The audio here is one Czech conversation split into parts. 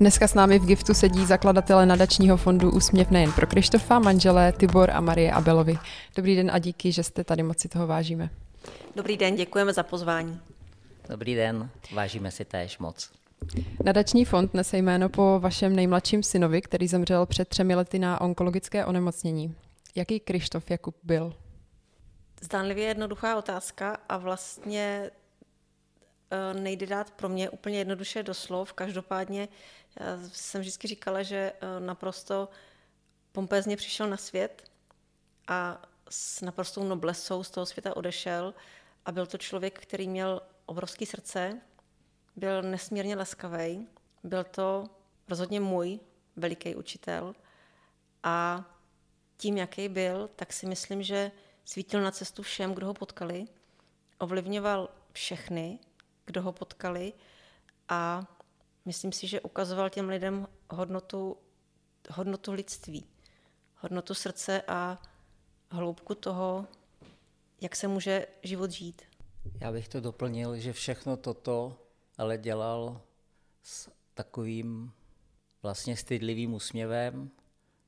Dneska s námi v Giftu sedí zakladatele nadačního fondu Úsměv nejen pro Krištofa, manželé Tibor a Marie Abelovi. Dobrý den a díky, že jste tady, moc si toho vážíme. Dobrý den, děkujeme za pozvání. Dobrý den, vážíme si též moc. Nadační fond nese jméno po vašem nejmladším synovi, který zemřel před třemi lety na onkologické onemocnění. Jaký Krištof Jakub byl? Zdánlivě jednoduchá otázka a vlastně nejde dát pro mě úplně jednoduše do slov. Každopádně já jsem vždycky říkala, že eh, naprosto pompézně přišel na svět a s naprostou noblesou z toho světa odešel a byl to člověk, který měl obrovské srdce, byl nesmírně laskavý, byl to rozhodně můj veliký učitel a tím, jaký byl, tak si myslím, že svítil na cestu všem, kdo ho potkali, ovlivňoval všechny, kdo ho potkali a myslím si, že ukazoval těm lidem hodnotu, hodnotu lidství, hodnotu srdce a hloubku toho, jak se může život žít. Já bych to doplnil, že všechno toto ale dělal s takovým vlastně stydlivým úsměvem,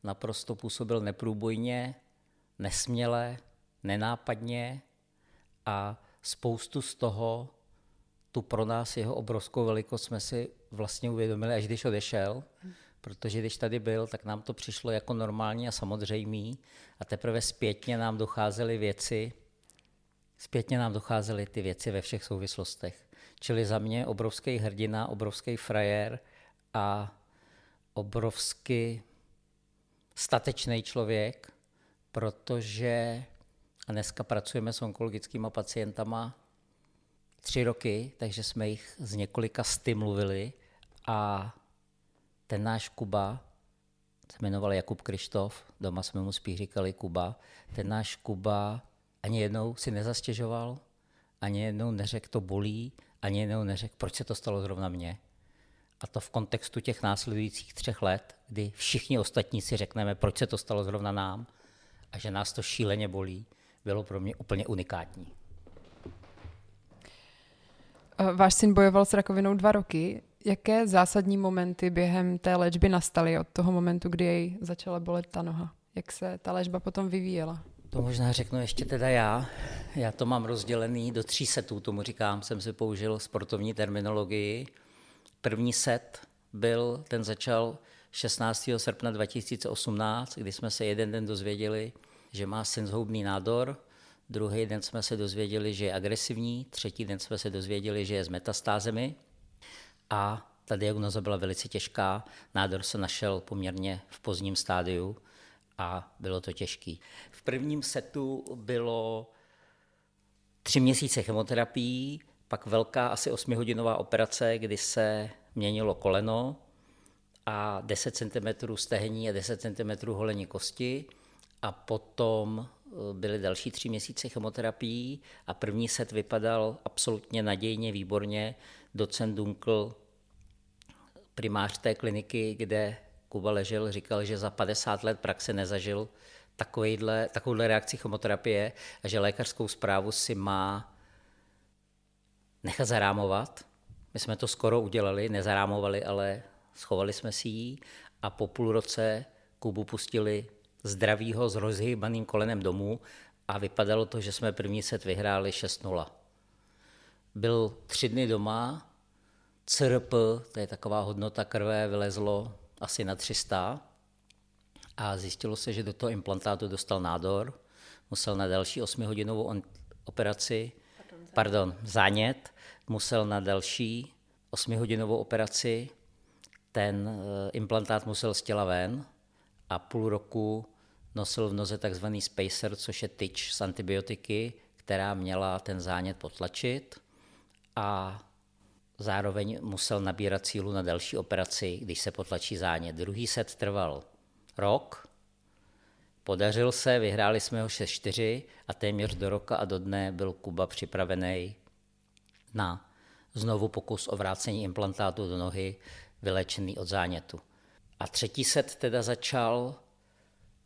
naprosto působil neprůbojně, nesměle, nenápadně a spoustu z toho, tu pro nás jeho obrovskou velikost jsme si vlastně uvědomili, až když odešel, protože když tady byl, tak nám to přišlo jako normální a samozřejmý a teprve zpětně nám docházely věci, zpětně nám docházely ty věci ve všech souvislostech. Čili za mě obrovský hrdina, obrovský frajer a obrovsky statečný člověk, protože a dneska pracujeme s onkologickými pacientama tři roky, takže jsme jich z několika sty mluvili a ten náš Kuba, se jmenoval Jakub Krištof, doma jsme mu spíš říkali Kuba, ten náš Kuba ani jednou si nezastěžoval, ani jednou neřekl, to bolí, ani jednou neřekl, proč se to stalo zrovna mně. A to v kontextu těch následujících třech let, kdy všichni ostatní si řekneme, proč se to stalo zrovna nám a že nás to šíleně bolí, bylo pro mě úplně unikátní. Váš syn bojoval s rakovinou dva roky. Jaké zásadní momenty během té léčby nastaly od toho momentu, kdy jej začala bolet ta noha? Jak se ta léčba potom vyvíjela? To možná řeknu ještě teda já. Já to mám rozdělený do tří setů, tomu říkám, jsem si použil sportovní terminologii. První set byl, ten začal 16. srpna 2018, kdy jsme se jeden den dozvěděli, že má syn zhoubný nádor, druhý den jsme se dozvěděli, že je agresivní, třetí den jsme se dozvěděli, že je s metastázemi a ta diagnoza byla velice těžká. Nádor se našel poměrně v pozdním stádiu a bylo to těžký. V prvním setu bylo tři měsíce chemoterapií, pak velká asi 8-hodinová operace, kdy se měnilo koleno a 10 cm stehní a 10 cm holení kosti a potom byly další tři měsíce chemoterapií a první set vypadal absolutně nadějně, výborně. Docent Dunkl, primář té kliniky, kde Kuba ležel, říkal, že za 50 let praxe nezažil takovýhle, takovouhle reakci chemoterapie a že lékařskou zprávu si má nechat zarámovat. My jsme to skoro udělali, nezarámovali, ale schovali jsme si ji a po půl roce Kubu pustili zdravýho s rozhýbaným kolenem domů a vypadalo to, že jsme první set vyhráli 6-0. Byl tři dny doma, CRP, to je taková hodnota krve, vylezlo asi na 300 a zjistilo se, že do toho implantátu dostal nádor, musel na další 8-hodinovou operaci, pardon, zánět, musel na další 8-hodinovou operaci, ten eh, implantát musel z těla ven a půl roku nosil v noze takzvaný spacer, což je tyč s antibiotiky, která měla ten zánět potlačit a zároveň musel nabírat sílu na další operaci, když se potlačí zánět. Druhý set trval rok, podařil se, vyhráli jsme ho 6-4 a téměř do roka a do dne byl Kuba připravený na znovu pokus o vrácení implantátu do nohy, vylečený od zánětu. A třetí set teda začal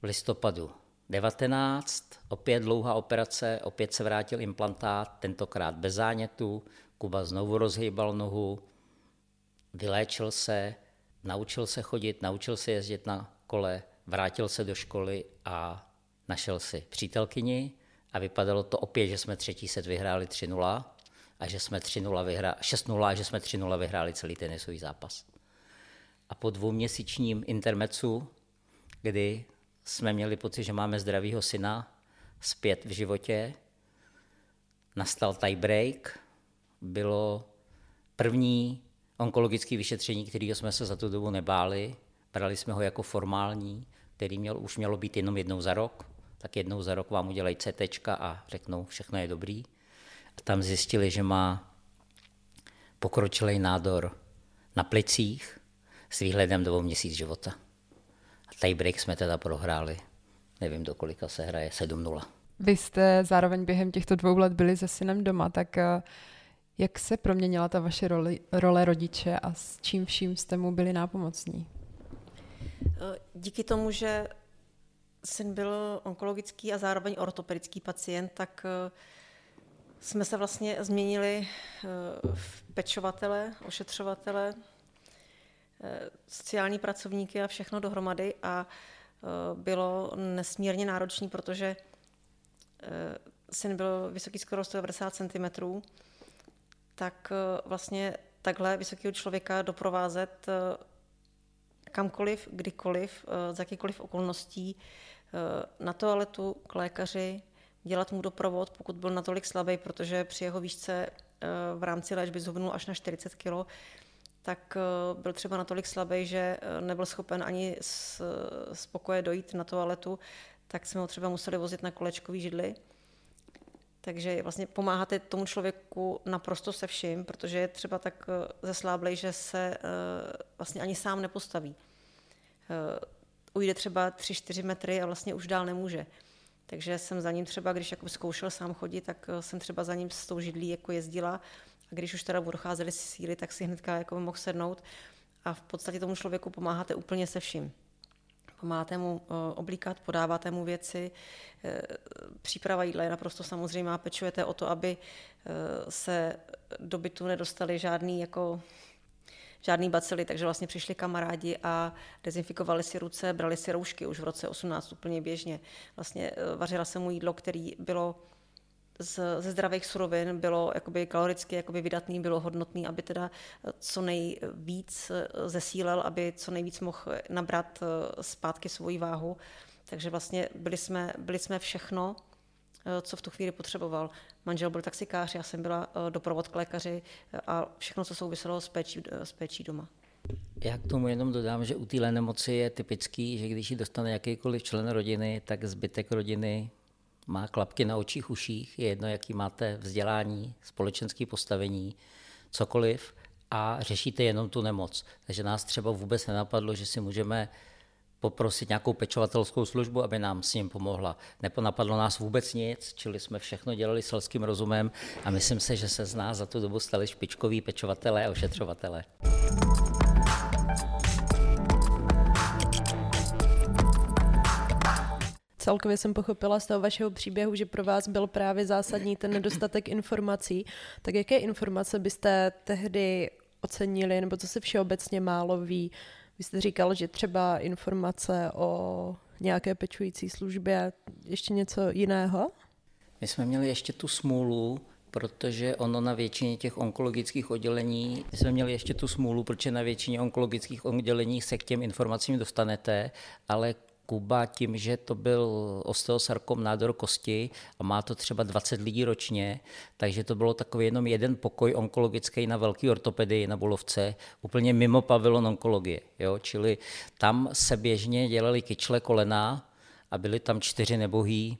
listopadu 19, opět dlouhá operace, opět se vrátil implantát, tentokrát bez zánětu, Kuba znovu rozhýbal nohu, vyléčil se, naučil se chodit, naučil se jezdit na kole, vrátil se do školy a našel si přítelkyni a vypadalo to opět, že jsme třetí set vyhráli 3-0 a že jsme 3-0 vyhrá, 6-0 a že jsme 3-0 vyhráli celý tenisový zápas. A po dvouměsíčním intermecu, kdy jsme měli pocit, že máme zdravýho syna zpět v životě, nastal tie break, bylo první onkologické vyšetření, kterého jsme se za tu dobu nebáli. Brali jsme ho jako formální, který měl, už mělo být jenom jednou za rok. Tak jednou za rok vám udělají CT a řeknou, všechno je dobrý. A tam zjistili, že má pokročilý nádor na plicích s výhledem dvou měsíc života. Tiebreak jsme teda prohráli. Nevím, do kolika se hraje, 7-0. Vy jste zároveň během těchto dvou let byli se synem doma, tak eh, jak se proměnila ta vaše roli, role rodiče a s čím vším jste mu byli nápomocní? Eh, díky tomu, že syn byl onkologický a zároveň ortopedický pacient, tak eh, jsme se vlastně změnili v pečovatele, ošetřovatele, sociální pracovníky a všechno dohromady a bylo nesmírně náročné, protože syn byl vysoký skoro 190 cm, tak eh, vlastně takhle vysokého člověka doprovázet eh, kamkoliv, kdykoliv, eh, z jakýkoliv okolností, na toaletu, k lékaři, dělat mu doprovod, pokud byl natolik slabý, protože při jeho výšce v rámci léčby zhubnul až na 40 kg, tak byl třeba natolik slabý, že nebyl schopen ani z, z pokoje dojít na toaletu, tak jsme ho třeba museli vozit na kolečkový židli. Takže vlastně pomáháte tomu člověku naprosto se vším, protože je třeba tak eh, zesláblej, že se eh, vlastně ani sám nepostaví. Eh, ujde třeba 3-4 metry a vlastně už dál nemůže. Takže jsem za ním třeba, když jako zkoušel sám chodit, tak jsem třeba za ním s tou židlí jako jezdila a když už teda docházely síly, tak si hnedka jako mohl sednout a v podstatě tomu člověku pomáháte úplně se vším pomáháte mu eh, oblíkat, podáváte mu věci. Eh, příprava jídla je naprosto samozřejmá, pečujete o to, aby eh, se do bytu nedostali žádný jako žádný bacily, takže vlastně přišli kamarádi a dezinfikovali si ruce, brali si roušky už v roce 18 úplně běžně. Vlastně vařila se mu jídlo, které bylo z, ze zdravých surovin bylo jakoby kaloricky jakoby vydatný, bylo hodnotný, aby teda co nejvíc eh, zesílel, aby co nejvíc mohl nabrat eh, zpátky svoji váhu. Takže vlastně byli jsme, byli jsme všechno, eh, co v tu chvíli potřeboval. Manžel byl taxikář, já jsem byla doprovod k lékaři a všechno, co souviselo s péčí, s péčí doma. Já k tomu jenom dodám, že u téhle nemoci je typický, že když ji dostane jakýkoliv člen rodiny, tak zbytek rodiny má klapky na očích, uších, je jedno, jaký máte vzdělání, společenské postavení, cokoliv a řešíte jenom tu nemoc. Takže nás třeba vůbec nenapadlo, že si můžeme poprosit nějakou pečovatelskou službu, aby nám s ním pomohla. Neponapadlo nás vůbec nic, čili jsme všechno dělali selským rozumem a myslím se, že se z nás za tu dobu stali špičkoví pečovatelé a ošetřovatelé. Celkově jsem pochopila z toho vašeho příběhu, že pro vás byl právě zásadní ten nedostatek informací. Tak jaké informace byste tehdy ocenili, nebo co se všeobecně málo ví? Vy jste říkal, že třeba informace o nějaké pečující službě, ještě něco jiného? My jsme měli ještě tu smůlu, protože ono na většině těch onkologických oddělení, my jsme měli ještě tu smůlu, protože na většině onkologických oddělení se k těm informacím dostanete, ale Kuba tím, že to byl osteosarkom nádor kosti a má to třeba 20 lidí ročně, takže to bylo takový jenom jeden pokoj onkologický na velký ortopedii na Bulovce, úplně mimo pavilon onkologie. Jo? Čili tam se běžně dělali kyčle kolena a byli tam čtyři nebohý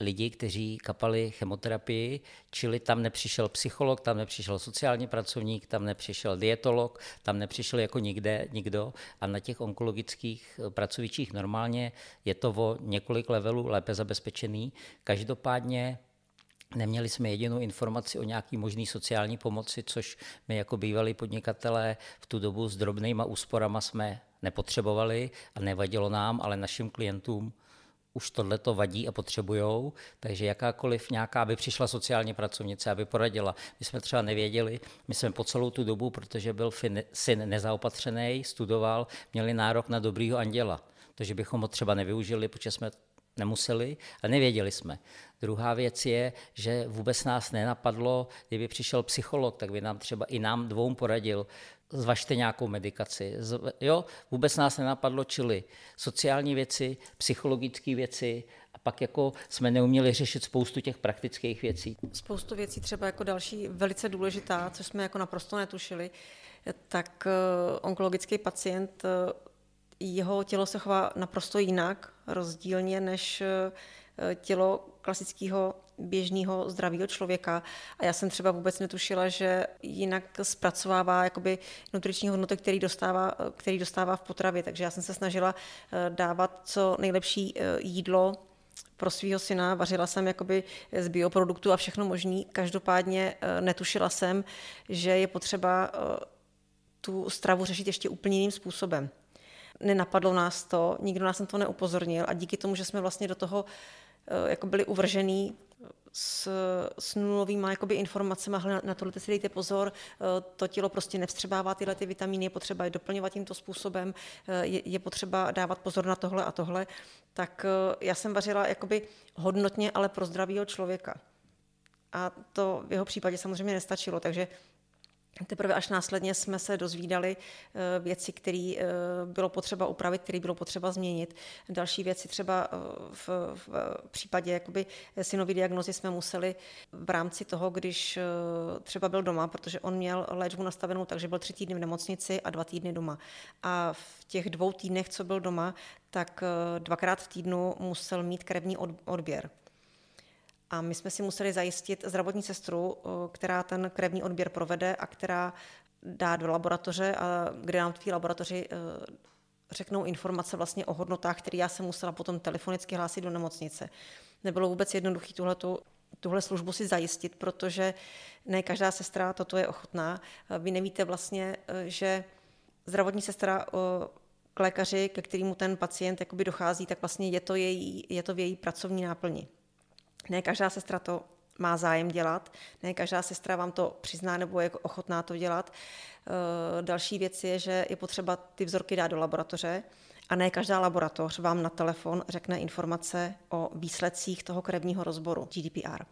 lidi, kteří kapali chemoterapii, čili tam nepřišel psycholog, tam nepřišel sociální pracovník, tam nepřišel dietolog, tam nepřišel jako nikde, nikdo a na těch onkologických pracovičích normálně je to o několik levelů lépe zabezpečený. Každopádně Neměli jsme jedinou informaci o nějaký možný sociální pomoci, což my jako bývalí podnikatelé v tu dobu s drobnýma úsporama jsme nepotřebovali a nevadilo nám, ale našim klientům už tohle to vadí a potřebujou, takže jakákoliv nějaká, aby přišla sociální pracovnice, aby poradila. My jsme třeba nevěděli, my jsme po celou tu dobu, protože byl syn nezaopatřený, studoval, měli nárok na dobrýho anděla. Takže bychom ho třeba nevyužili, protože jsme nemuseli, ale nevěděli jsme. Druhá věc je, že vůbec nás nenapadlo, kdyby přišel psycholog, tak by nám třeba i nám dvou poradil, zvažte nějakou medikaci. Jo, vůbec nás nenapadlo, čili sociální věci, psychologické věci, a pak jako jsme neuměli řešit spoustu těch praktických věcí. Spoustu věcí třeba jako další velice důležitá, co jsme jako naprosto netušili, tak eh, onkologický pacient, eh, jeho tělo se chová naprosto jinak, rozdílně než eh, tělo klasického běžného zdravého člověka. A já jsem třeba vůbec netušila, že jinak zpracovává jakoby nutriční hodnoty, který dostává, který dostává v potravě. Takže já jsem se snažila eh, dávat co nejlepší eh, jídlo pro svého syna, vařila jsem jakoby z bioproduktu a všechno možný. Každopádně eh, netušila jsem, že je potřeba tu stravu řešit ještě úplně jiným způsobem. Nenapadlo nás to, nikdo nás na to neupozornil a díky tomu, že jsme vlastně do toho jako byli uvržený s, s nulovými jakoby, informacemi, na, na tohle si dejte pozor, eh, to tělo prostě nevstřebává tyhle ty vitamíny, je potřeba je doplňovat tímto způsobem, eh, je, je potřeba dávat pozor na tohle a tohle, tak eh, já jsem vařila jakoby hodnotně, ale pro zdravého člověka. A to v jeho případě samozřejmě nestačilo, takže Teprve až následně jsme se dozvídali eh, věci, které eh, bylo potřeba upravit, které bylo potřeba změnit. Další věci třeba eh, v, v případě jakoby synové diagnozy jsme museli v rámci toho, když třeba byl doma, protože on měl léčbu nastavenou, takže byl tři týdny v nemocnici a dva týdny doma. A v těch dvou týdnech, co byl doma, tak dvakrát v týdnu musel mít krevní odběr. A my jsme si museli zajistit zdravotní sestru, eh, která ten krevní odběr provede a která dá do laboratoře, a kde nám v laboratoři eh, řeknou informace vlastně o hodnotách, které já jsem musela potom telefonicky hlásit do nemocnice. Nebylo vůbec jednoduché tuhletu, tuhle službu si zajistit, protože ne každá sestra toto je ochotná. Eh, vy nevíte vlastně, že zdravotní sestra k lékaři, ke kterému ten pacient dochází, tak vlastně je to, její, je to v její pracovní náplni. Ne každá sestra to má zájem dělat, ne každá sestra vám to přizná nebo je ochotná to dělat. Eh, další věc je, že je potřeba ty vzorky dát do laboratoře a ne každá laboratoř vám na telefon řekne informace o výsledcích toho krevního rozboru GDPR.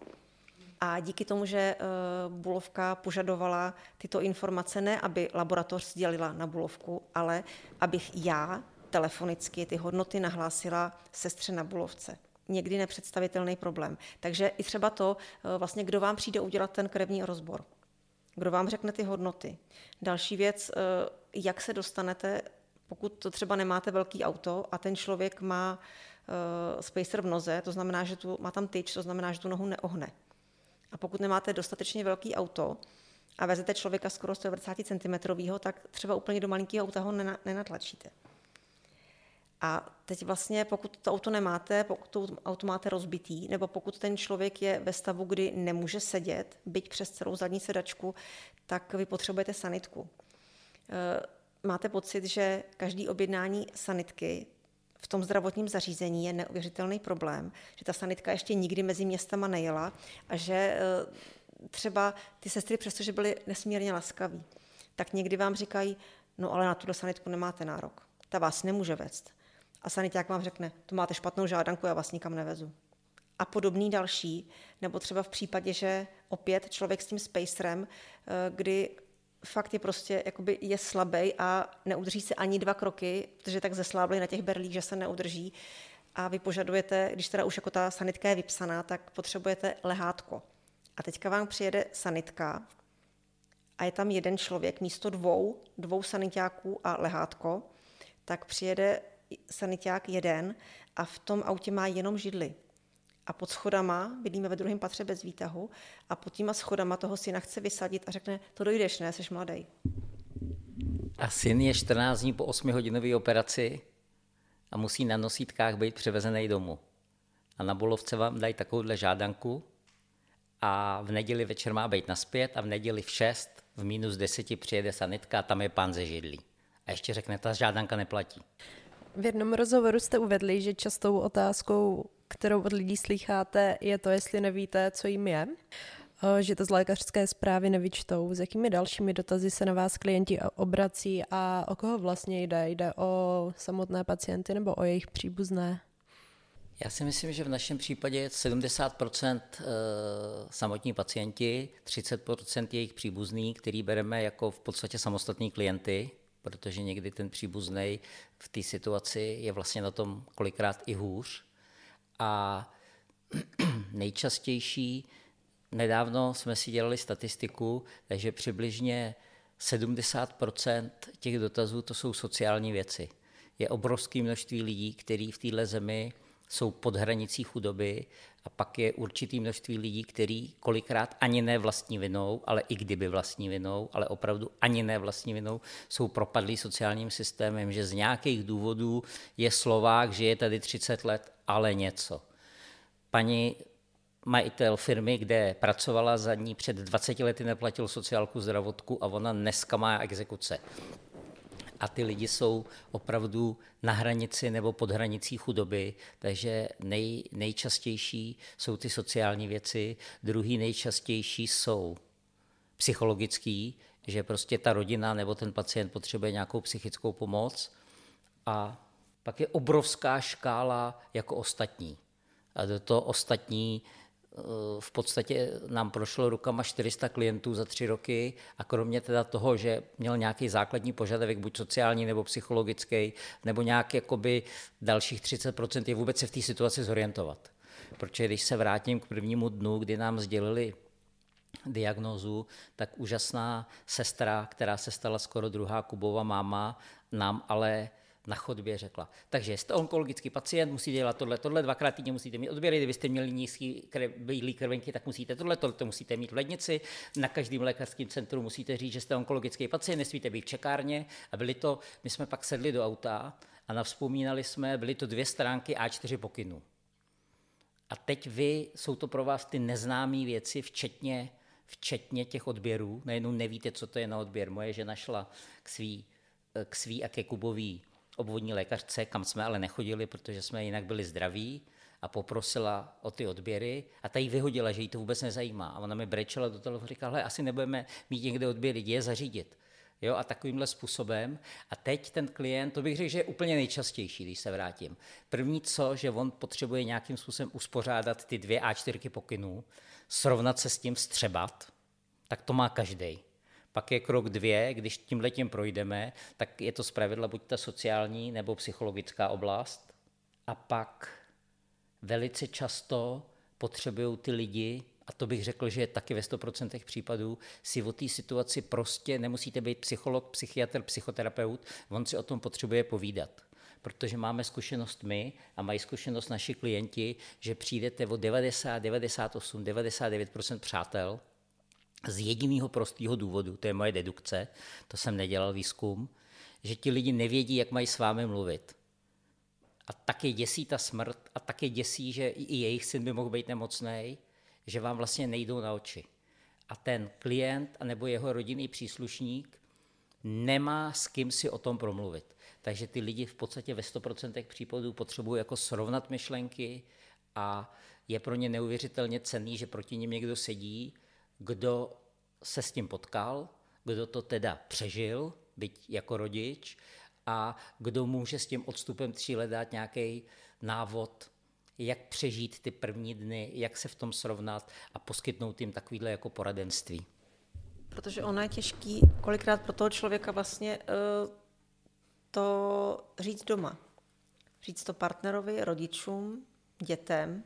A díky tomu, že eh, Bulovka požadovala tyto informace, ne aby laboratoř sdělila na Bulovku, ale abych já telefonicky ty hodnoty nahlásila sestře na Bulovce někdy nepředstavitelný problém. Takže i třeba to, eh, vlastně, kdo vám přijde udělat ten krevní rozbor, kdo vám řekne ty hodnoty. Další věc, eh, jak se dostanete, pokud to třeba nemáte velký auto a ten člověk má uh, spacer v noze, to znamená, že tu má tam tyč, to znamená, že tu nohu neohne. A pokud nemáte dostatečně velký auto a vezete člověka skoro 120 cm, tak třeba úplně do malinkého auta ho nenatlačíte. A teď vlastně, pokud to auto nemáte, pokud to auto máte rozbitý, nebo pokud ten člověk je ve stavu, kdy nemůže sedět, byť přes celou zadní sedačku, tak vy potřebujete sanitku. E, máte pocit, že každý objednání sanitky v tom zdravotním zařízení je neuvěřitelný problém, že ta sanitka ještě nikdy mezi městama nejela a že e, třeba ty sestry, přestože byly nesmírně laskaví, tak někdy vám říkají, no ale na tuto sanitku nemáte nárok. Ta vás nemůže vést a saniták vám řekne, tu máte špatnou žádanku, já vás nikam nevezu. A podobný další, nebo třeba v případě, že opět člověk s tím spacerem, eh, kdy fakt je prostě, jakoby je slabý a neudrží se ani dva kroky, protože tak zeslábli na těch berlích, že se neudrží. A vy požadujete, když teda už jako ta sanitka je vypsaná, tak potřebujete lehátko. A teďka vám přijede sanitka a je tam jeden člověk místo dvou, dvou sanitáků a lehátko, tak přijede saniták jeden a v tom autě má jenom židly. A pod schodama, bydlíme ve druhém patře bez výtahu, a pod těma schodama toho syna chce vysadit a řekne, to dojdeš, ne, jsi mladý. A syn je 14 dní po 8 hodinové operaci a musí na nosítkách být převezený domů. A na Bolovce vám dají takovouhle žádanku a v neděli večer má být naspět a v neděli v 6 v minus 10 přijede sanitka a tam je pán ze židlí. A ještě řekne, ta žádanka neplatí. V jednom rozhovoru jste uvedli, že častou otázkou, kterou od lidí slycháte, je to, jestli nevíte, co jim je že to z lékařské zprávy nevyčtou. S jakými dalšími dotazy se na vás klienti obrací a o koho vlastně jde? Jde o samotné pacienty nebo o jejich příbuzné? Já si myslím, že v našem případě je 70% samotní pacienti, 30% jejich příbuzný, který bereme jako v podstatě samostatní klienty, protože někdy ten příbuzný v té situaci je vlastně na tom kolikrát i hůř. A nejčastější, nedávno jsme si dělali statistiku, takže přibližně 70% těch dotazů to jsou sociální věci. Je obrovské množství lidí, kteří v této zemi jsou pod hranicí chudoby a pak je určitý množství lidí, který kolikrát ani ne vlastní vinou, ale i kdyby vlastní vinou, ale opravdu ani ne vlastní vinou, jsou propadlí sociálním systémem, že z nějakých důvodů je Slovák, že je tady 30 let, ale něco. Paní majitel firmy, kde pracovala za ní před 20 lety, neplatil sociálku zdravotku a ona dneska má exekuce a ty lidi jsou opravdu na hranici nebo pod hranicí chudoby, takže nej, nejčastější jsou ty sociální věci, druhý nejčastější jsou psychologický, že prostě ta rodina nebo ten pacient potřebuje nějakou psychickou pomoc a pak je obrovská škála jako ostatní. A do toho ostatní v podstatě nám prošlo rukama 400 klientů za tři roky a kromě teda toho, že měl nějaký základní požadavek, buď sociální nebo psychologický, nebo nějak jakoby dalších 30% je vůbec se v té situaci zorientovat. Protože když se vrátím k prvnímu dnu, kdy nám sdělili diagnózu, tak úžasná sestra, která se stala skoro druhá Kubova máma, nám ale na chodbě řekla. Takže jste onkologický pacient, musíte dělat tohle, tohle dvakrát týdně musíte mít odběry, kdybyste měli nízký krev, bílý krvenky, tak musíte tohle, tohle to musíte mít v lednici, na každém lékařském centru musíte říct, že jste onkologický pacient, nesmíte být v čekárně. A byli to, my jsme pak sedli do auta a navzpomínali jsme, byly to dvě stránky A4 pokynů. A teď vy, jsou to pro vás ty neznámé věci, včetně, včetně těch odběrů. Najednou nevíte, co to je na odběr. Moje žena šla k svý, k svý a ke Kubový obvodní lékařce, kam jsme ale nechodili, protože jsme jinak byli zdraví a poprosila o ty odběry a ta jí vyhodila, že jí to vůbec nezajímá. A ona mi brečela do telefonu, říkala, asi nebudeme mít někde odběry, je zařídit. Jo, a takovýmhle způsobem. A teď ten klient, to bych řekl, že je úplně nejčastější, když se vrátím. První co, že on potřebuje nějakým způsobem uspořádat ty dvě A4 pokynů, srovnat se s tím střebat, tak to má každý. Pak je krok dvě, když tím letím projdeme, tak je to zpravidla buď ta sociální nebo psychologická oblast. A pak velice často potřebují ty lidi, a to bych řekl, že je taky ve 100% případů, si o té situaci prostě nemusíte být psycholog, psychiatr, psychoterapeut, on si o tom potřebuje povídat protože máme zkušenost my a mají zkušenost naši klienti, že přijdete o 90, 98, 99 přátel z jediného prostého důvodu, to je moje dedukce, to jsem nedělal výzkum, že ti lidi nevědí, jak mají s vámi mluvit. A taky děsí ta smrt a taky děsí, že i jejich syn by mohl být nemocný, že vám vlastně nejdou na oči. A ten klient nebo jeho rodinný příslušník nemá s kým si o tom promluvit. Takže ty lidi v podstatě ve 100% případů potřebují jako srovnat myšlenky a je pro ně neuvěřitelně cenný, že proti ním někdo sedí, kdo se s tím potkal, kdo to teda přežil, byť jako rodič, a kdo může s tím odstupem tří let dát nějaký návod, jak přežít ty první dny, jak se v tom srovnat a poskytnout jim takovýhle jako poradenství. Protože ono je těžký kolikrát pro toho člověka vlastně uh, to říct doma. Říct to partnerovi, rodičům, dětem,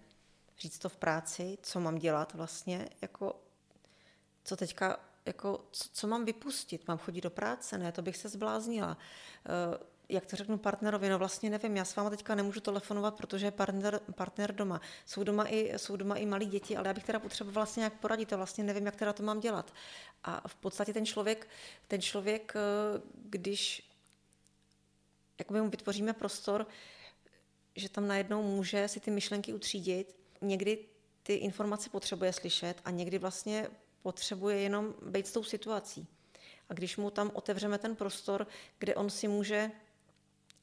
říct to v práci, co mám dělat vlastně, jako co teďka, jako, co, co mám vypustit? Mám chodit do práce? Ne, to bych se zbláznila. Uh, jak to řeknu partnerovi, no vlastně nevím, já s váma teďka nemůžu telefonovat, protože je partner, partner doma. Jsou doma, i, jsou doma i malí děti, ale já bych teda potřebovala vlastně nějak poradit a vlastně nevím, jak teda to mám dělat. A v podstatě ten člověk, ten člověk, eh, když jakoby mu vytvoříme prostor, že tam najednou může si ty myšlenky utřídit, někdy ty informace potřebuje slyšet a někdy vlastně potřebuje jenom být s tou situací. A když mu tam otevřeme ten prostor, kde on si může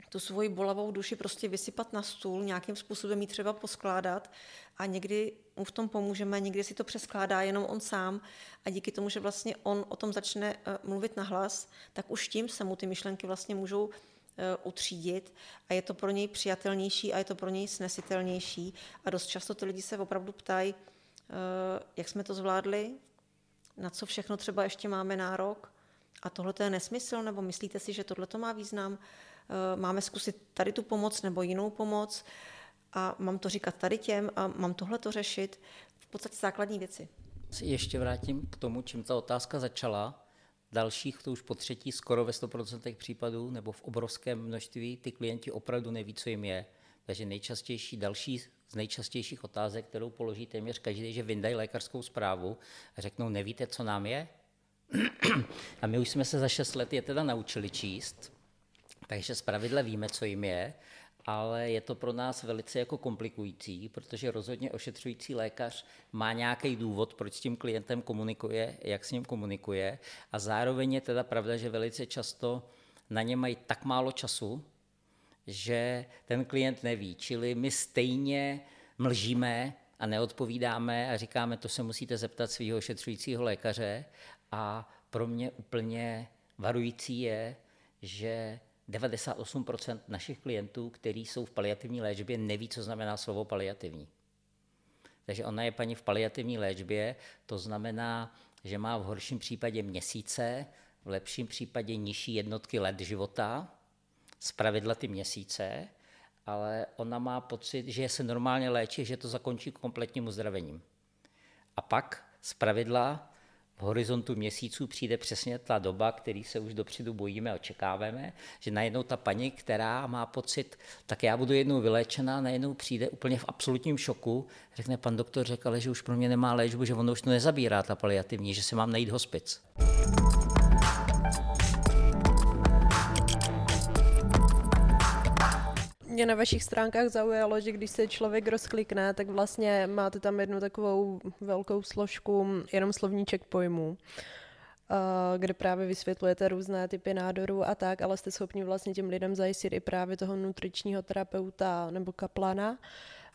tu svoji bolavou duši prostě vysypat na stůl, nějakým způsobem ji třeba poskládat a někdy mu v tom pomůžeme, někdy si to přeskládá jenom on sám a díky tomu, že vlastně on o tom začne uh, mluvit nahlas, tak už tím se mu ty myšlenky vlastně můžou uh, utřídit a je to pro něj přijatelnější a je to pro něj snesitelnější a dost často ty lidi se opravdu ptají, uh, jak jsme to zvládli, na co všechno třeba ještě máme nárok a tohle je nesmysl, nebo myslíte si, že tohle to má význam, máme zkusit tady tu pomoc nebo jinou pomoc, a mám to říkat tady těm a mám tohle to řešit. V podstatě základní věci. Ještě vrátím k tomu, čím ta otázka začala. Dalších, to už po třetí, skoro ve 100% případů nebo v obrovském množství, ty klienti opravdu neví, co jim je. Takže nejčastější, další z nejčastějších otázek, kterou položí téměř každý, že vyndají lékařskou zprávu a řeknou, nevíte, co nám je? a my už jsme se za 6 let je teda naučili číst, takže z pravidla víme, co jim je ale je to pro nás velice jako komplikující, protože rozhodně ošetřující lékař má nějaký důvod, proč s tím klientem komunikuje, jak s ním komunikuje a zároveň je teda pravda, že velice často na ně mají tak málo času, že ten klient neví. Čili my stejně mlžíme a neodpovídáme a říkáme, to se musíte zeptat svého ošetřujícího lékaře a pro mě úplně varující je, že 98% našich klientů, kteří jsou v paliativní léčbě, neví, co znamená slovo paliativní. Takže ona je paní v paliativní léčbě, to znamená, že má v horším případě měsíce, v lepším případě nižší jednotky let života, z pravidla ty měsíce, ale ona má pocit, že se normálně léčí, že to zakončí kompletním uzdravením. A pak z pravidla v horizontu měsíců přijde přesně ta doba, který se už dopředu bojíme a očekáváme, že najednou ta paní, která má pocit, tak já budu jednou vyléčená, najednou přijde úplně v absolutním šoku, řekne, pan doktor řekl, že už pro mě nemá léčbu, že ono už to nezabírá ta paliativní, že se mám najít hospic. Mě na vašich stránkách zaujalo, že když se člověk rozklikne, tak vlastně máte tam jednu takovou velkou složku, jenom slovníček pojmů kde právě vysvětlujete různé typy nádorů a tak, ale jste schopni vlastně těm lidem zajistit i právě toho nutričního terapeuta nebo kaplana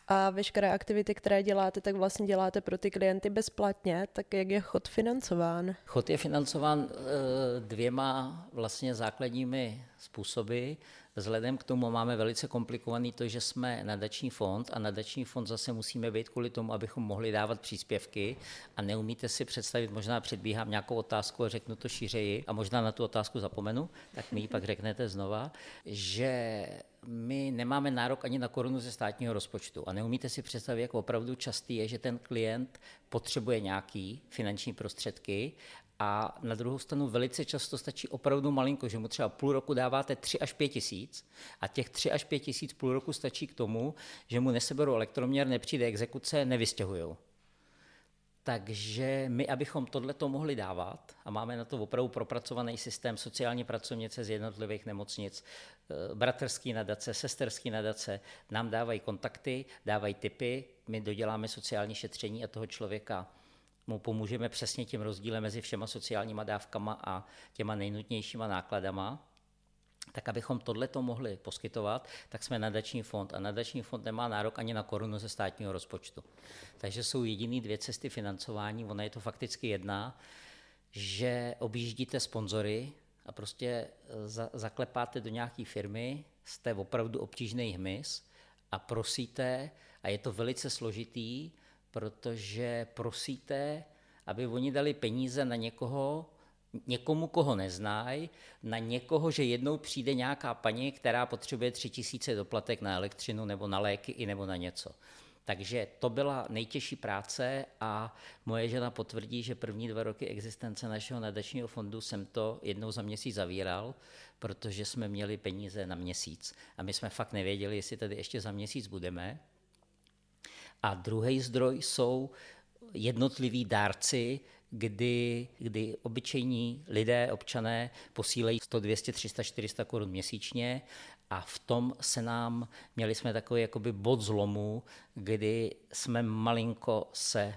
a veškeré aktivity, které děláte, tak vlastně děláte pro ty klienty bezplatně, tak jak je chod financován? Chod je financován eh, dvěma vlastně základními způsoby. Vzhledem k tomu máme velice komplikovaný to, že jsme nadační fond a nadační fond zase musíme být kvůli tomu, abychom mohli dávat příspěvky. A neumíte si představit, možná předbíhám nějakou otázku a řeknu to šířeji a možná na tu otázku zapomenu, tak mi ji pak řeknete znova, že my nemáme nárok ani na korunu ze státního rozpočtu. A neumíte si představit, jak opravdu častý je, že ten klient potřebuje nějaký finanční prostředky a na druhou stranu velice často stačí opravdu malinko, že mu třeba půl roku dáváte 3 až 5 tisíc a těch 3 až 5 tisíc půl roku stačí k tomu, že mu neseberou elektroměr, nepřijde exekuce, nevystěhují. Takže my, abychom tohleto mohli dávat, a máme na to opravdu propracovaný systém sociální pracovnice z jednotlivých nemocnic, eh, bratrský nadace, sesterský nadace, nám dávají kontakty, dávají typy, my doděláme sociální šetření a toho člověka mu pomůžeme přesně tím rozdílem mezi všema sociálníma dávkama a těma nejnutnějšíma nákladama, tak abychom tohle to mohli poskytovat, tak jsme nadační fond. A nadační fond nemá nárok ani na korunu ze státního rozpočtu. Takže jsou jediný dvě cesty financování, ona je to fakticky jedna, že objíždíte sponzory a prostě eh, za, zaklepáte do nějaké firmy, jste opravdu obtížný hmyz a prosíte, a je to velice složitý, protože prosíte, aby oni dali peníze na někoho, někomu, koho neznají, na někoho, že jednou přijde nějaká paní, která potřebuje tři tisíce doplatek na elektřinu nebo na léky i nebo na něco. Takže to byla nejtěžší práce a moje žena potvrdí, že první dva roky existence našeho nadačního fondu jsem to jednou za měsíc zavíral, protože jsme měli peníze na měsíc. A my jsme fakt nevěděli, jestli tady ještě za měsíc budeme. A druhý zdroj jsou jednotliví dárci, kdy, kdy obyčejní lidé, občané posílejí 100, 200, 300, 400 korun měsíčně. A v tom se nám, měli jsme takový jakoby bod zlomu, kdy jsme malinko se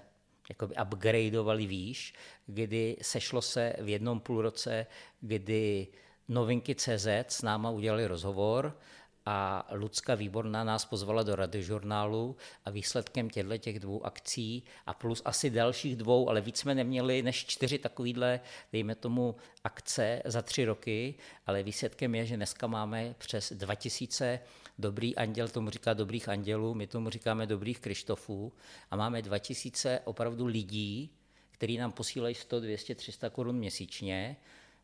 jakoby upgradeovali výš, kdy sešlo se v jednom půlroce, kdy novinky CZ s náma udělali rozhovor a Lucka Výborná nás pozvala do radiožurnálu a výsledkem těchto těch dvou akcí a plus asi dalších dvou, ale víc jsme neměli než čtyři takovýhle, dejme tomu, akce za tři roky, ale výsledkem je, že dneska máme přes 2000 dobrý anděl, tomu říká dobrých andělů, my tomu říkáme dobrých Krištofů a máme 2000 opravdu lidí, který nám posílají 100, 200, 300 korun měsíčně.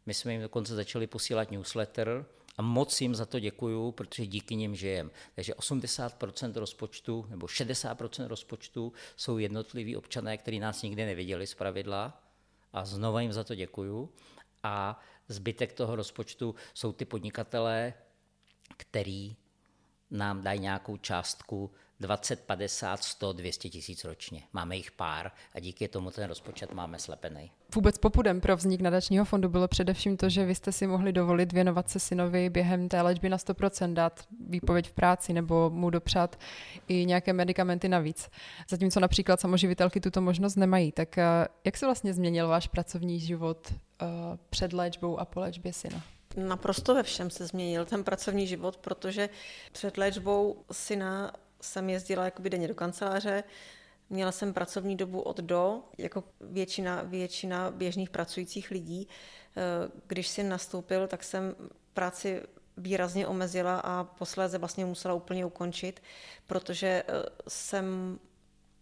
My jsme jim dokonce začali posílat newsletter, a moc jim za to děkuju, protože díky nim žijem. Takže 80% rozpočtu nebo 60% rozpočtu jsou jednotliví občané, kteří nás nikdy neviděli z pravidla a znova jim za to děkuju. A zbytek toho rozpočtu jsou ty podnikatelé, který nám dají nějakou částku 20, 50, 100, 200 tisíc ročně. Máme jich pár a díky tomu ten rozpočet máme slepený. Vůbec popudem pro vznik nadačního fondu bylo především to, že vy jste si mohli dovolit věnovat se synovi během té léčby na 100%, dát výpověď v práci nebo mu dopřát i nějaké medicamenty navíc. Zatímco například samoživitelky tuto možnost nemají. Tak eh, jak se vlastně změnil váš pracovní život uh, před léčbou a po léčbě syna? Naprosto ve všem se změnil ten pracovní život, protože před léčbou syna jsem jezdila jakoby denně do kanceláře, Měla jsem pracovní dobu od do, jako většina, většina běžných pracujících lidí. Eh, když si nastoupil, tak jsem práci výrazně omezila a posléze vlastně musela úplně ukončit, protože eh, jsem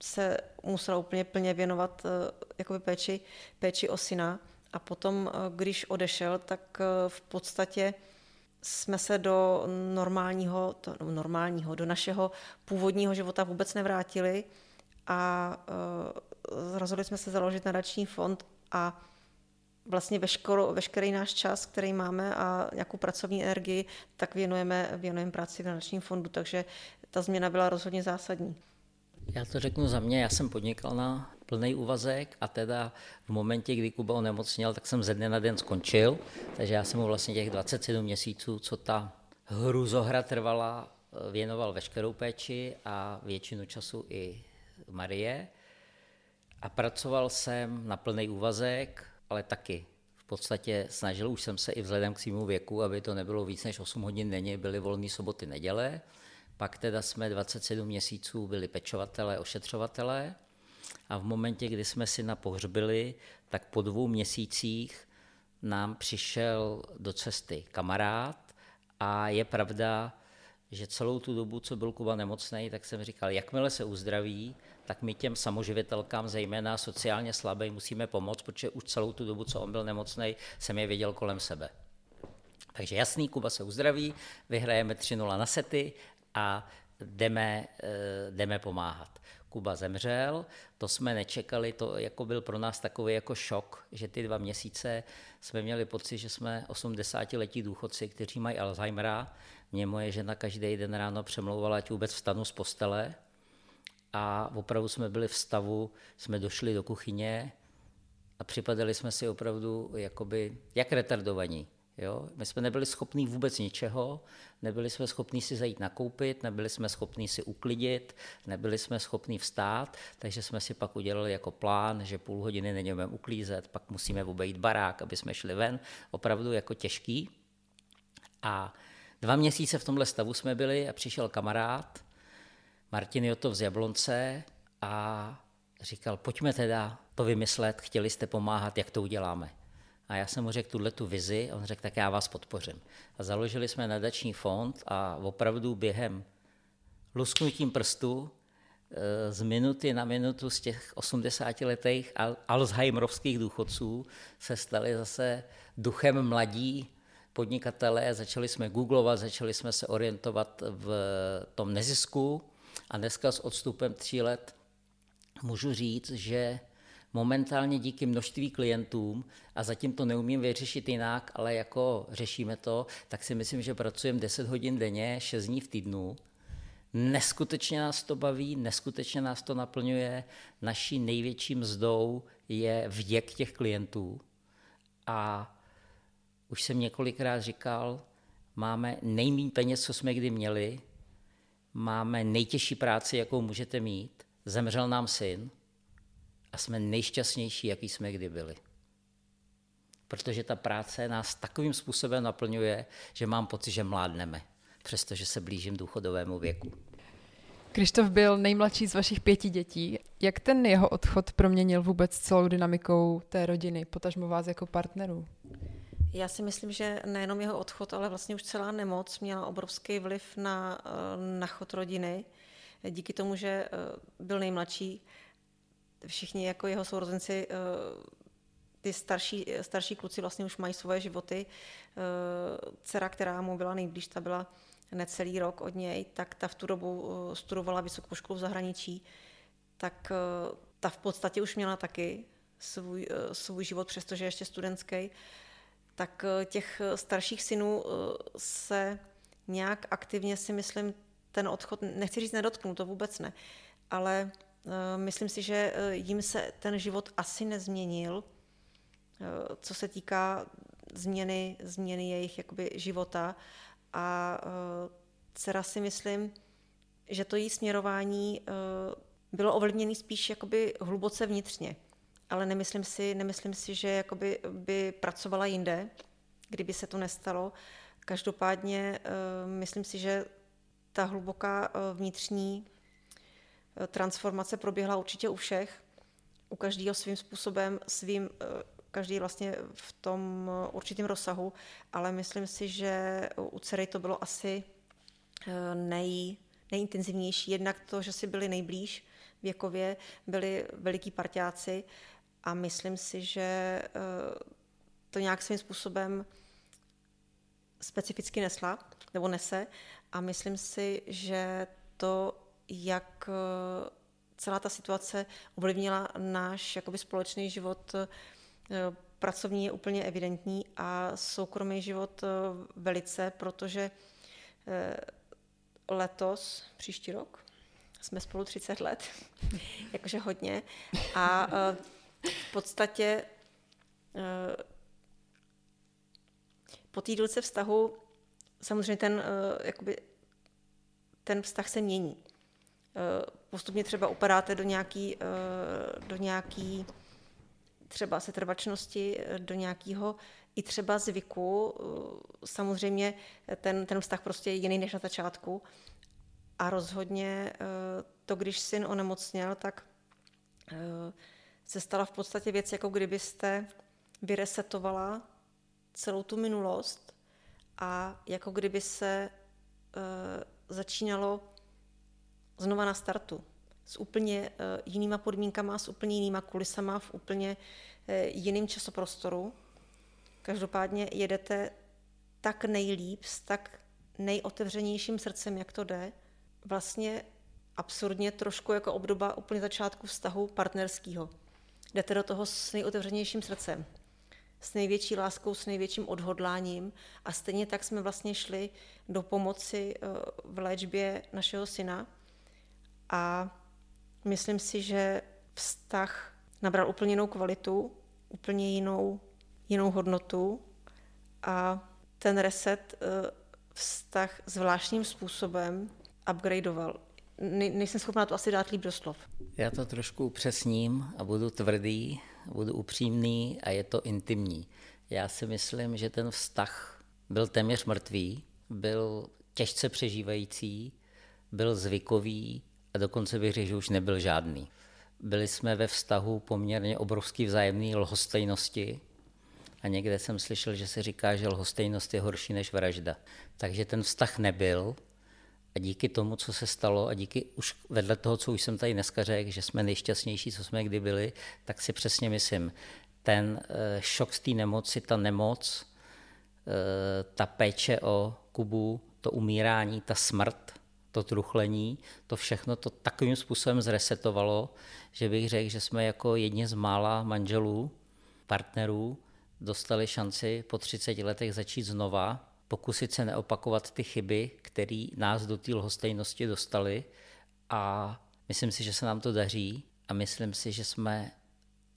se musela úplně plně věnovat eh, jakoby péči, péči o syna. A potom, když odešel, tak v podstatě jsme se do normálního, to, normálního, do našeho původního života vůbec nevrátili a uh, rozhodli jsme se založit nadační fond a vlastně veškero, veškerý náš čas, který máme a nějakou pracovní energii, tak věnujeme, věnujeme práci v nadačním fondu, takže ta změna byla rozhodně zásadní. Já to řeknu za mě, já jsem podnikal na plný úvazek a teda v momentě, kdy Kuba onemocněl, tak jsem ze dne na den skončil, takže já jsem mu vlastně těch 27 měsíců, co ta hruzohra trvala, věnoval veškerou péči a většinu času i Marie. A pracoval jsem na plný úvazek, ale taky v podstatě snažil už jsem se i vzhledem k svýmu věku, aby to nebylo víc než 8 hodin denně, byly volné soboty, neděle. Pak teda jsme 27 měsíců byli pečovatelé, ošetřovatelé a v momentě, kdy jsme si na pohřbili, tak po dvou měsících nám přišel do cesty kamarád a je pravda, že celou tu dobu, co byl Kuba nemocný, tak jsem říkal, jakmile se uzdraví, tak my těm samoživitelkám, zejména sociálně slabým, musíme pomoct, protože už celou tu dobu, co on byl nemocný, jsem je viděl kolem sebe. Takže jasný, Kuba se uzdraví, vyhrajeme 3-0 na sety a jdeme, eh, jdeme pomáhat. Kuba zemřel, to jsme nečekali, to jako byl pro nás takový jako šok, že ty dva měsíce jsme měli pocit, že jsme 80-letí důchodci, kteří mají Alzheimera. Mě moje žena každý den ráno přemlouvala, ať vůbec vstanu z postele. A opravdu jsme byli v stavu, jsme došli do kuchyně a připadali jsme si opravdu jakoby, jak retardovaní. Jo? My jsme nebyli schopní vůbec ničeho, nebyli jsme schopní si zajít nakoupit, nebyli jsme schopní si uklidit, nebyli jsme schopní vstát, takže jsme si pak udělali jako plán, že půl hodiny nejdeme uklízet, pak musíme obejít barák, aby jsme šli ven, opravdu jako těžký. A dva měsíce v tomhle stavu jsme byli a přišel kamarád, Martin Jotov z Jablonce a říkal, pojďme teda to vymyslet, chtěli jste pomáhat, jak to uděláme. A já jsem mu řekl tuhle tu vizi a on řekl, tak já vás podpořím. A založili jsme nadační fond a opravdu během lusknutím prstu eh, z minuty na minutu z těch 80 letých Alzheimerovských důchodců se stali zase duchem mladí podnikatelé, začali jsme googlovat, začali jsme se orientovat v tom nezisku a dneska s odstupem tří let můžu říct, že momentálně díky množství klientům, a zatím to neumím vyřešit jinak, ale jako řešíme to, tak si myslím, že pracujeme 10 hodin denně, 6 dní v týdnu. Neskutečně nás to baví, neskutečně nás to naplňuje. Naší největší mzdou je věk těch klientů. A už jsem několikrát říkal, máme nejméně peněz, co jsme kdy měli, máme nejtěžší práci, jakou můžete mít, zemřel nám syn, a jsme nejšťastnější, jaký jsme kdy byli. Protože ta práce nás takovým způsobem naplňuje, že mám pocit, že mládneme. přestože se blížím důchodovému věku. Krištof byl nejmladší z vašich pěti dětí. Jak ten jeho odchod proměnil vůbec celou dynamikou té rodiny, potažmo vás jako partnerů? Já si myslím, že nejenom jeho odchod, ale vlastně už celá nemoc měla obrovský vliv na, eh, na chod rodiny. Díky tomu, že eh, byl nejmladší, všichni jako jeho sourozenci, eh, ty starší, starší kluci vlastně už mají svoje životy. Dcera, která mu byla nejblíž, ta byla necelý rok od něj, tak ta v tu dobu studovala vysokou školu v zahraničí, tak ta v podstatě už měla taky svůj, svůj život, přestože ještě studentský tak eh, těch eh, starších synů eh, se nějak aktivně si myslím ten odchod, nechci říct nedotknu, to vůbec ne, ale myslím si, že jim se ten život asi nezměnil, co se týká změny, změny jejich jakoby, života a dcera si myslím, že to její směrování bylo ovlivněné spíš jakoby hluboce vnitřně ale nemyslím si, nemyslím si že jakoby by pracovala jinde, kdyby se to nestalo. Každopádně myslím si, že ta hluboká vnitřní transformace proběhla určitě u všech, u každého svým způsobem, svým, každý vlastně v tom určitém rozsahu, ale myslím si, že u dcery to bylo asi nej, nejintenzivnější. Jednak to, že si byli nejblíž věkově, byli veliký partiáci a myslím si, že eh, to nějak svým způsobem specificky nesla nebo nese a myslím si, že to, jak eh, celá ta situace ovlivnila náš jakoby společný život, eh, pracovní je úplně evidentní a soukromý život velice, protože letos, příští rok, jsme spolu 30 let, jakože hodně. A v podstatě eh, po té dílce vztahu samozřejmě ten, eh, jakoby, ten vztah se mění. Eh, postupně třeba upadáte do nějaký, do nějaký třeba setrvačnosti, do nějakého i třeba zvyku. Samozřejmě ten, ten vztah prostě je jiný než na začátku. A rozhodně to, když syn onemocněl, tak se stala v podstatě věc, jako kdybyste vyresetovala celou tu minulost a jako kdyby se začínalo znova na startu s úplně e, jinýma podmínkama, s úplně jinýma kulisama, v úplně e, jiným časoprostoru. Každopádně jedete tak nejlíp, s tak nejotevřenějším srdcem, jak to jde. Vlastně absurdně trošku jako obdoba úplně začátku vztahu partnerského jdete do toho s nejotevřenějším srdcem, s největší láskou, s největším odhodláním a stejně tak jsme vlastně šli do pomoci eh, v léčbě našeho syna a myslím si, že vztah nabral úplně jinou kvalitu, úplně jinou, jinou hodnotu a ten reset eh, vztah zvláštním způsobem upgradeoval ne, nejsem schopná to asi dát líp do slov. Já to trošku upřesním a budu tvrdý, budu upřímný a je to intimní. Já si myslím, že ten vztah byl téměř mrtvý, byl těžce přežívající, byl zvykový a dokonce bych řekl, že už nebyl žádný. Byli jsme ve vztahu poměrně obrovský vzájemný lhostejnosti a někde jsem slyšel, že se říká, že lhostejnost je horší než vražda. Takže ten vztah nebyl, a díky tomu, co se stalo a díky už vedle toho, co už jsem tady dneska řekl, že jsme nejšťastnější, co jsme kdy byli, tak si přesně myslím, ten eh, šok z té nemoci, ta nemoc, eh, ta péče o Kubu, to umírání, ta smrt, to truchlení, to všechno to takovým způsobem zresetovalo, že bych řekl, že jsme jako jedni z mála manželů, partnerů, dostali šanci po 30 letech začít znova pokusit se neopakovat ty chyby, které nás do té lhostejnosti dostaly a myslím si, že se nám to daří a myslím si, že jsme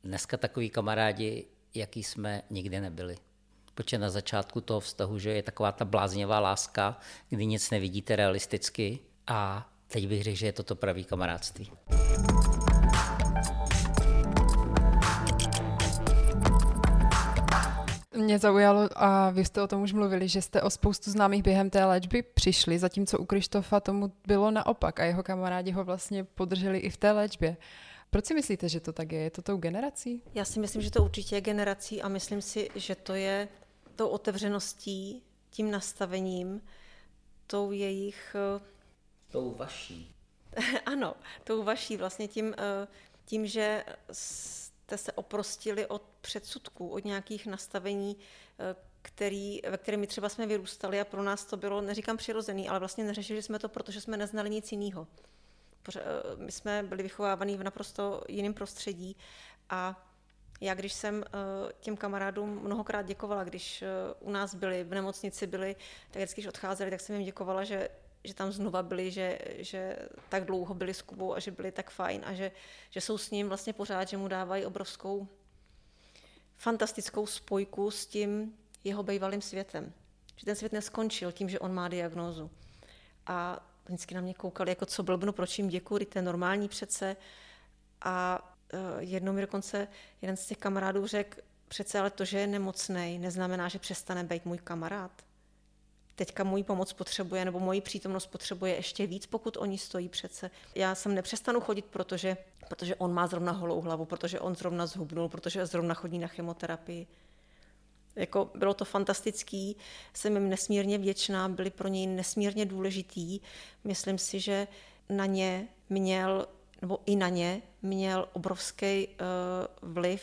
dneska takový kamarádi, jaký jsme nikdy nebyli. Protože na začátku toho vztahu, že je taková ta bláznivá láska, kdy nic nevidíte realisticky a teď bych řekl, že je to to pravý kamarádství. Mě zaujalo, a vy jste o tom už mluvili, že jste o spoustu známých během té léčby přišli, zatímco u Krištofa tomu bylo naopak a jeho kamarádi ho vlastně podrželi i v té léčbě. Proč si myslíte, že to tak je? Je to tou generací? Já si myslím, že to určitě je generací a myslím si, že to je tou otevřeností, tím nastavením, tou jejich... Eh, tou vaší. ano, tou vaší, vlastně tím, eh, tím, že jste se oprostili od předsudků, od nějakých nastavení, eh, který, ve kterém my třeba jsme vyrůstali a pro nás to bylo, neříkám přirozený, ale vlastně neřešili jsme to, protože jsme neznali nic jiného. My jsme byli vychovávaní v naprosto jiném prostředí a já, když jsem těm kamarádům mnohokrát děkovala, když u nás byli, v nemocnici byli, tak vždycky, když odcházeli, tak jsem jim děkovala, že že tam znova byli, že, že tak dlouho byli s Kubou a že byli tak fajn a že, že jsou s ním vlastně pořád, že mu dávají obrovskou fantastickou spojku s tím jeho bývalým světem. Že ten svět neskončil tím, že on má diagnózu. A vždycky na mě koukali, jako co blbnu, proč jim děkuji, to je normální přece. A jednou mi dokonce jeden z těch kamarádů řekl, přece ale to, že je nemocný, neznamená, že přestane být můj kamarád teďka můj pomoc potřebuje nebo moji přítomnost potřebuje ještě víc, pokud oni stojí přece. Já jsem nepřestanu chodit, protože, protože on má zrovna holou hlavu, protože on zrovna zhubnul, protože zrovna chodí na chemoterapii. Jako bylo to fantastický, jsem jim nesmírně vděčná, byli pro něj nesmírně důležitý. Myslím si, že na ně měl, nebo i na ně měl obrovský uh, vliv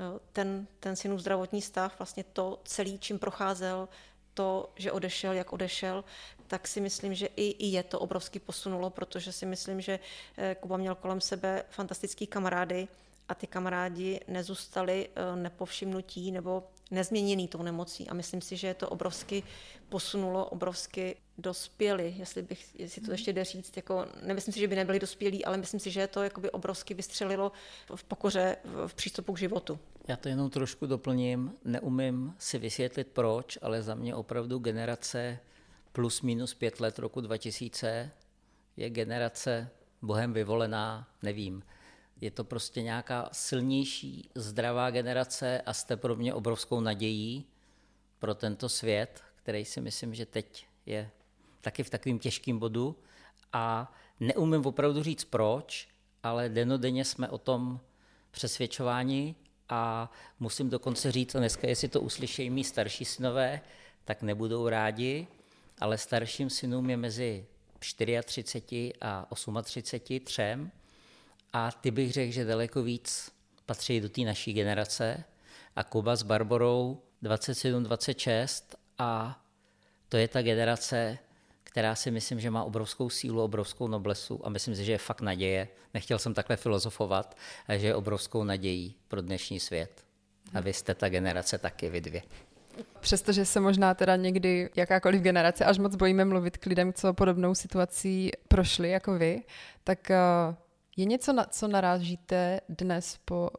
uh, ten, ten synův zdravotní stav, vlastně to celý, čím procházel, to, že odešel, jak odešel, tak si myslím, že i, i je to obrovský posunulo, protože si myslím, že eh, Kuba měl kolem sebe fantastický kamarády a ty kamarádi nezůstali eh, nepovšimnutí nebo nezměněný tou nemocí. A myslím si, že je to obrovsky posunulo, obrovsky dospěli, jestli, bych, jestli to mhm. ještě jde říct. Jako, nemyslím si, že by nebyli dospělí, ale myslím si, že je to jakoby obrovsky vystřelilo v pokoře, v přístupu k životu. Já to jenom trošku doplním. Neumím si vysvětlit proč, ale za mě opravdu generace plus minus pět let roku 2000 je generace Bohem vyvolená, nevím. Je to prostě nějaká silnější, zdravá generace a jste pro mě obrovskou nadějí pro tento svět, který si myslím, že teď je taky v takovým těžkým bodu. A neumím opravdu říct proč, ale denodenně jsme o tom přesvědčováni a musím dokonce říct, a dneska, jestli to uslyšejí mý starší synové, tak nebudou rádi, ale starším synům je mezi 34 a 38, třem, a ty bych řekl, že daleko víc patří do té naší generace a Kuba s Barborou 27-26 a to je ta generace, která si myslím, že má obrovskou sílu, obrovskou noblesu a myslím si, že je fakt naděje. Nechtěl jsem takhle filozofovat, že je obrovskou nadějí pro dnešní svět. A vy jste ta generace taky, vy dvě. Přestože se možná teda někdy jakákoliv generace až moc bojíme mluvit k lidem, co podobnou situací prošli jako vy, tak eh, je něco, na co narážíte dnes po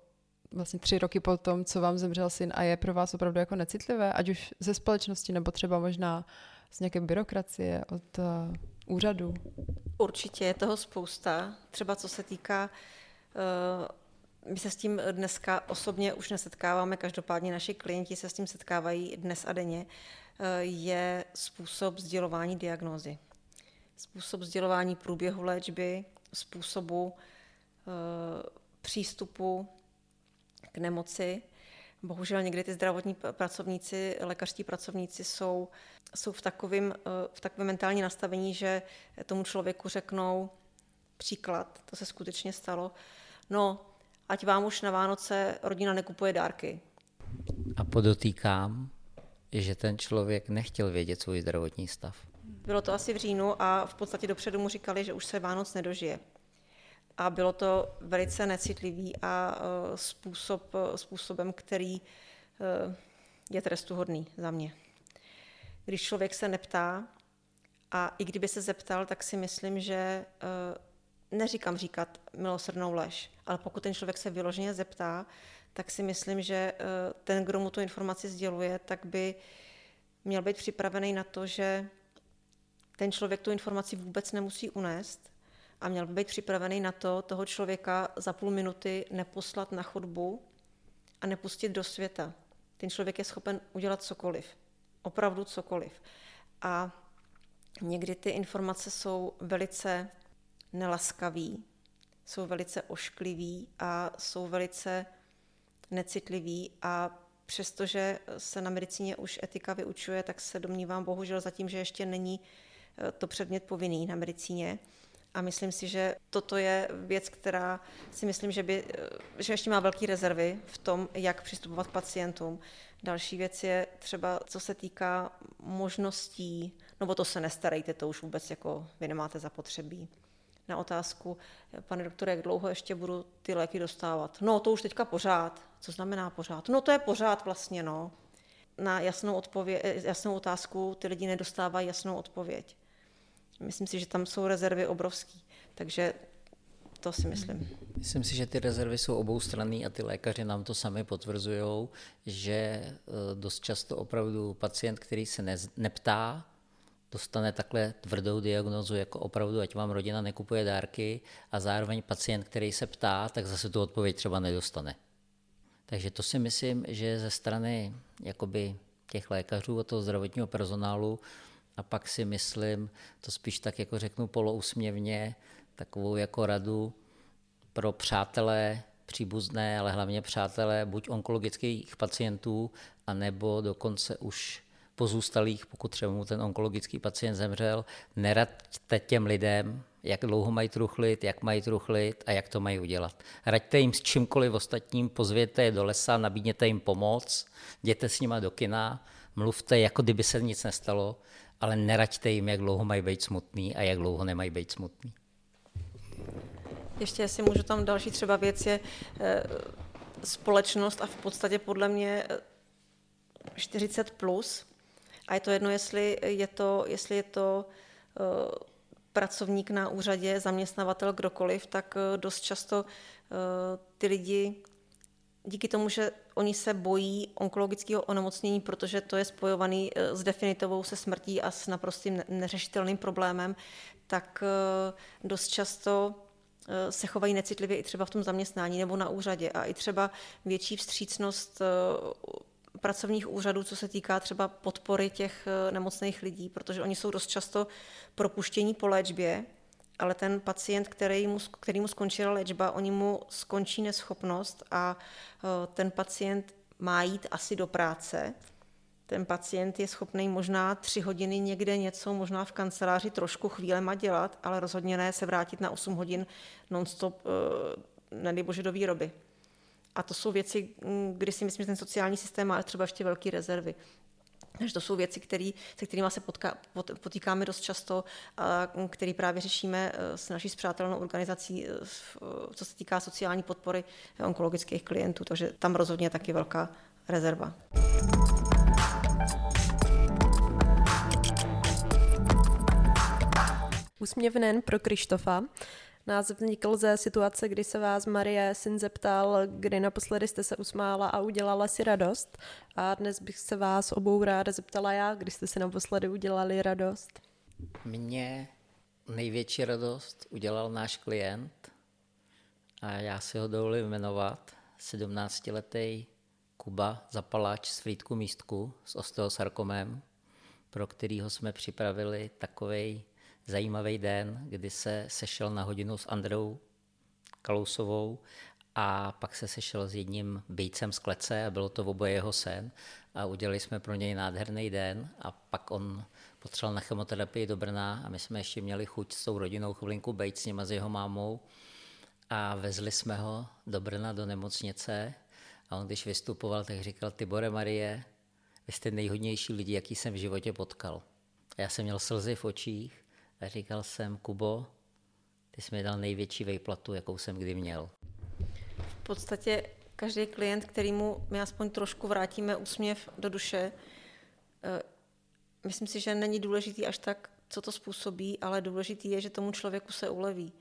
vlastně tři roky po tom, co vám zemřel syn a je pro vás opravdu jako necitlivé, ať už ze společnosti nebo třeba možná z nějaké byrokracie, od uh, úřadu? Určitě je toho spousta. Třeba co se týká, uh, my se s tím dneska osobně už nesetkáváme, každopádně naši klienti se s tím setkávají dnes a denně, uh, je způsob sdělování diagnózy. Způsob sdělování průběhu léčby, způsobu přístupu k nemoci. Bohužel někdy ty zdravotní pracovníci, lékařští pracovníci jsou, jsou v, takovém, eh, v takovém mentální nastavení, že tomu člověku řeknou příklad, to se skutečně stalo, no, ať vám už na Vánoce rodina nekupuje dárky. A podotýkám, že ten člověk nechtěl vědět svůj zdravotní stav. Bylo to asi v říjnu a v podstatě dopředu mu říkali, že už se Vánoc nedožije a bylo to velice necitlivý a e, způsob, e, způsobem, který e, je trestuhodný za mě. Když člověk se neptá, a i kdyby se zeptal, tak si myslím, že neříkám říkat milosrdnou lež, ale pokud ten člověk se vyloženě zeptá, tak si myslím, že ten, kdo mu tu informaci sděluje, tak by měl být připravený na to, že ten člověk tu informaci vůbec nemusí unést, a měl by být připravený na to toho člověka za půl minuty neposlat na chodbu a nepustit do světa. ten člověk je schopen udělat cokoliv. Opravdu cokoliv. A někdy ty informace jsou velice nelaskavý, jsou velice ošklivý a jsou velice necitlivý a přestože se na medicíně už etika vyučuje, tak se domnívám bohužel zatím, že ještě není to předmět povinný na medicíně. A myslím si, že toto je věc, která si myslím, že, by, eh, že ještě má velké rezervy v tom, jak přistupovat k pacientům. Další věc je třeba, co se týká možností, no to se nestarejte, to už vůbec jako vy nemáte zapotřebí. Na otázku, pane doktore, jak dlouho ještě budu ty léky dostávat? No, to už teďka pořád. Co znamená pořád? No, to je pořád vlastně, no. Na jasnou, odpověď, jasnou otázku ty lidi nedostávají jasnou odpověď. Myslím si, že tam jsou rezervy obrovský. Takže to si myslím. Myslím si, že ty rezervy jsou obou strany a ty lékaři nám to sami potvrzují, že eh, dost často opravdu pacient, který se ne, neptá, dostane takhle tvrdou diagnozu, jako opravdu, ať vám rodina nekupuje dárky a zároveň pacient, který se ptá, tak zase tu odpověď třeba nedostane. Takže to si myslím, že ze strany jakoby těch lékařů a toho zdravotního personálu a pak si myslím, to spíš tak jako řeknu polousměvně, takovou jako radu pro přátelé, příbuzné, ale hlavně přátelé buď onkologických pacientů, anebo dokonce už pozůstalých, pokud třeba mu ten onkologický pacient zemřel, neraďte těm lidem, jak dlouho mají truchlit, jak mají truchlit a jak to mají udělat. Raďte jim s čímkoliv ostatním, pozvěte je do lesa, nabídněte jim pomoc, jděte s nima do kina, mluvte, jako kdyby se nic nestalo, ale neraďte jim, jak dlouho mají být smutný a jak dlouho nemají být smutný. Ještě jestli můžu tam další třeba věc je e, společnost a v podstatě podle mě 40 plus. A je to jedno, jestli je to, jestli je to e, pracovník na úřadě, zaměstnavatel, kdokoliv, tak dost často ty lidi díky tomu, že oni se bojí onkologického onemocnění, protože to je spojovaný s definitivou se smrtí a s naprostým neřešitelným problémem, tak dost často Eh, se chovají necitlivě i třeba v tom zaměstnání nebo na úřadě. A i třeba větší vstřícnost eh, pracovních úřadů, co se týká třeba podpory těch eh, nemocných lidí, protože oni jsou dost často propuštění po léčbě, ale ten pacient, který mu, který mu skončila léčba, oni mu skončí neschopnost a ten pacient má jít asi do práce, ten pacient je schopný možná tři hodiny někde něco, možná v kanceláři trošku chvílema dělat, ale rozhodně ne se vrátit na 8 hodin non-stop, eh, bože, do výroby. A to jsou věci, mm, kdy si myslím, že ten sociální systém má třeba ještě velké rezervy. Takže to jsou věci, který, se kterými se potká, pot, potýkáme dost často, a který právě řešíme eh, s naší zpřátelnou organizací, eh, co se týká sociální podpory onkologických klientů. Takže tam rozhodně je taky velká rezerva. Úsměvnen pro Krištofa. Název vznikl ze situace, kdy se vás Marie syn zeptal, kdy naposledy jste se usmála a udělala si radost. A dnes bych se vás obou ráda zeptala já, kdy jste si naposledy udělali radost. Mně největší radost udělal náš klient a já si ho dovolím jmenovat, 17-letý Kuba Zapalač z Frýdku Místku s osteosarkomem, pro kterýho jsme připravili takový zajímavý den, kdy se sešel na hodinu s Andreou Kalousovou a pak se sešel s jedním bejcem z klece a bylo to oboje jeho sen. A udělali jsme pro něj nádherný den a pak on potřeboval na chemoterapii do Brna a my jsme ještě měli chuť s tou rodinou chvilinku bejt s ním a s jeho mámou. A vezli jsme ho do Brna do nemocnice. A on když vystupoval, tak říkal, Tibore Marie, vy jste nejhodnější lidi, jaký jsem v životě potkal. A já jsem měl slzy v očích a říkal jsem, Kubo, ty jsi mi dal největší vejplatu, jakou jsem kdy měl. V podstatě každý klient, kterýmu my aspoň trošku vrátíme úsměv do duše, eh, myslím si, že není důležitý až tak, co to způsobí, ale důležitý je, že tomu člověku se uleví.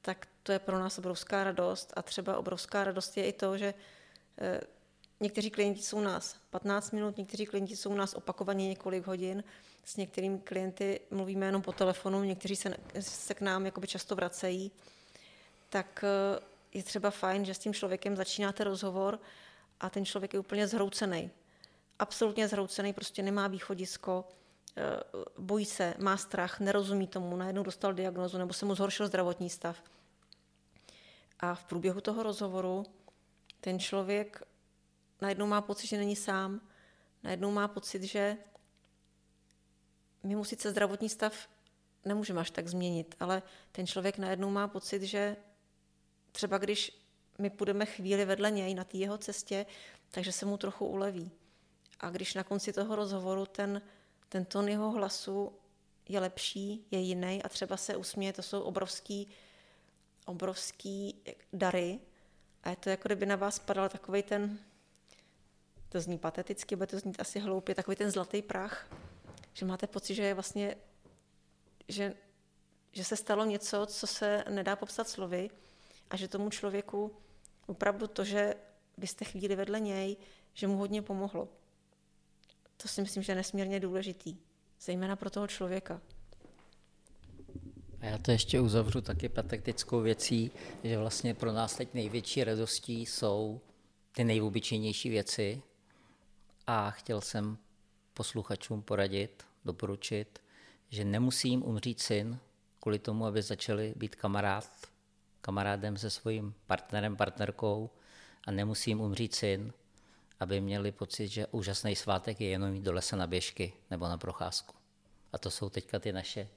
Tak to je pro nás obrovská radost a třeba obrovská radost je i to, že eh, někteří klienti jsou u nás 15 minut, někteří klienti jsou u nás opakovaně několik hodin s některými klienty mluvíme jenom po telefonu, někteří se, se k nám jakoby často vracejí, tak eh, je třeba fajn, že s tím člověkem začínáte rozhovor a ten člověk je úplně zhroucený. absolutně zhroucený, prostě nemá východisko, eh, bojí se, má strach, nerozumí tomu, najednou dostal diagnozu nebo se mu zhoršil zdravotní stav. A v průběhu toho rozhovoru ten člověk najednou má pocit, že není sám, najednou má pocit, že my mu sice zdravotní stav nemůžeme až tak změnit, ale ten člověk najednou má pocit, že třeba když my půjdeme chvíli vedle něj na té jeho cestě, takže se mu trochu uleví. A když na konci toho rozhovoru ten, ten tón jeho hlasu je lepší, je jiný a třeba se usměje, to jsou obrovský, obrovský dary. A je to jako kdyby na vás padal takový ten, to zní pateticky, bude to znít asi hloupě, takový ten zlatý prach, že máte pocit, že je vlastně, že, že se stalo něco, co se nedá popsat slovy a že tomu člověku opravdu to, že vy jste chvíli vedle něj, že mu hodně pomohlo. To si myslím, že je nesmírně důležitý, zejména pro toho člověka. A já to ještě uzavřu taky patetickou věcí, že vlastně pro nás teď největší radostí jsou ty nejobyčejnější věci a chtěl jsem posluchačům poradit, doporučit, že nemusím umřít syn kvůli tomu, aby začali být kamarád, kamarádem se svým partnerem, partnerkou a nemusím umřít syn, aby měli pocit, že úžasný svátek je jenom jít do lesa na běžky nebo na procházku. A to jsou teďka ty naše.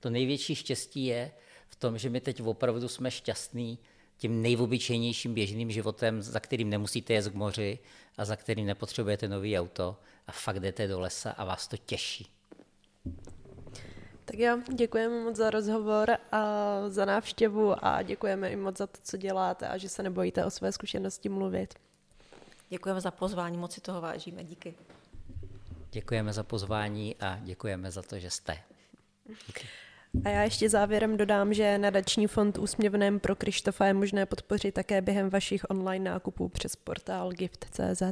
To největší štěstí je v tom, že my teď opravdu jsme šťastní tím nejobyčejnějším běžným životem, za kterým nemusíte jet k moři a za kterým nepotřebujete nový auto a fakt jdete do lesa a vás to těší. Tak jo, děkujeme moc za rozhovor a za návštěvu a děkujeme i moc za to, co děláte a že se nebojíte o své zkušenosti mluvit. Děkujeme za pozvání, moc si toho vážíme, díky. Děkujeme za pozvání a děkujeme za to, že jste. Díky. A já ještě závěrem dodám, že nadační fond úsměvném pro Krištofa je možné podpořit také během vašich online nákupů přes portál gift.cz.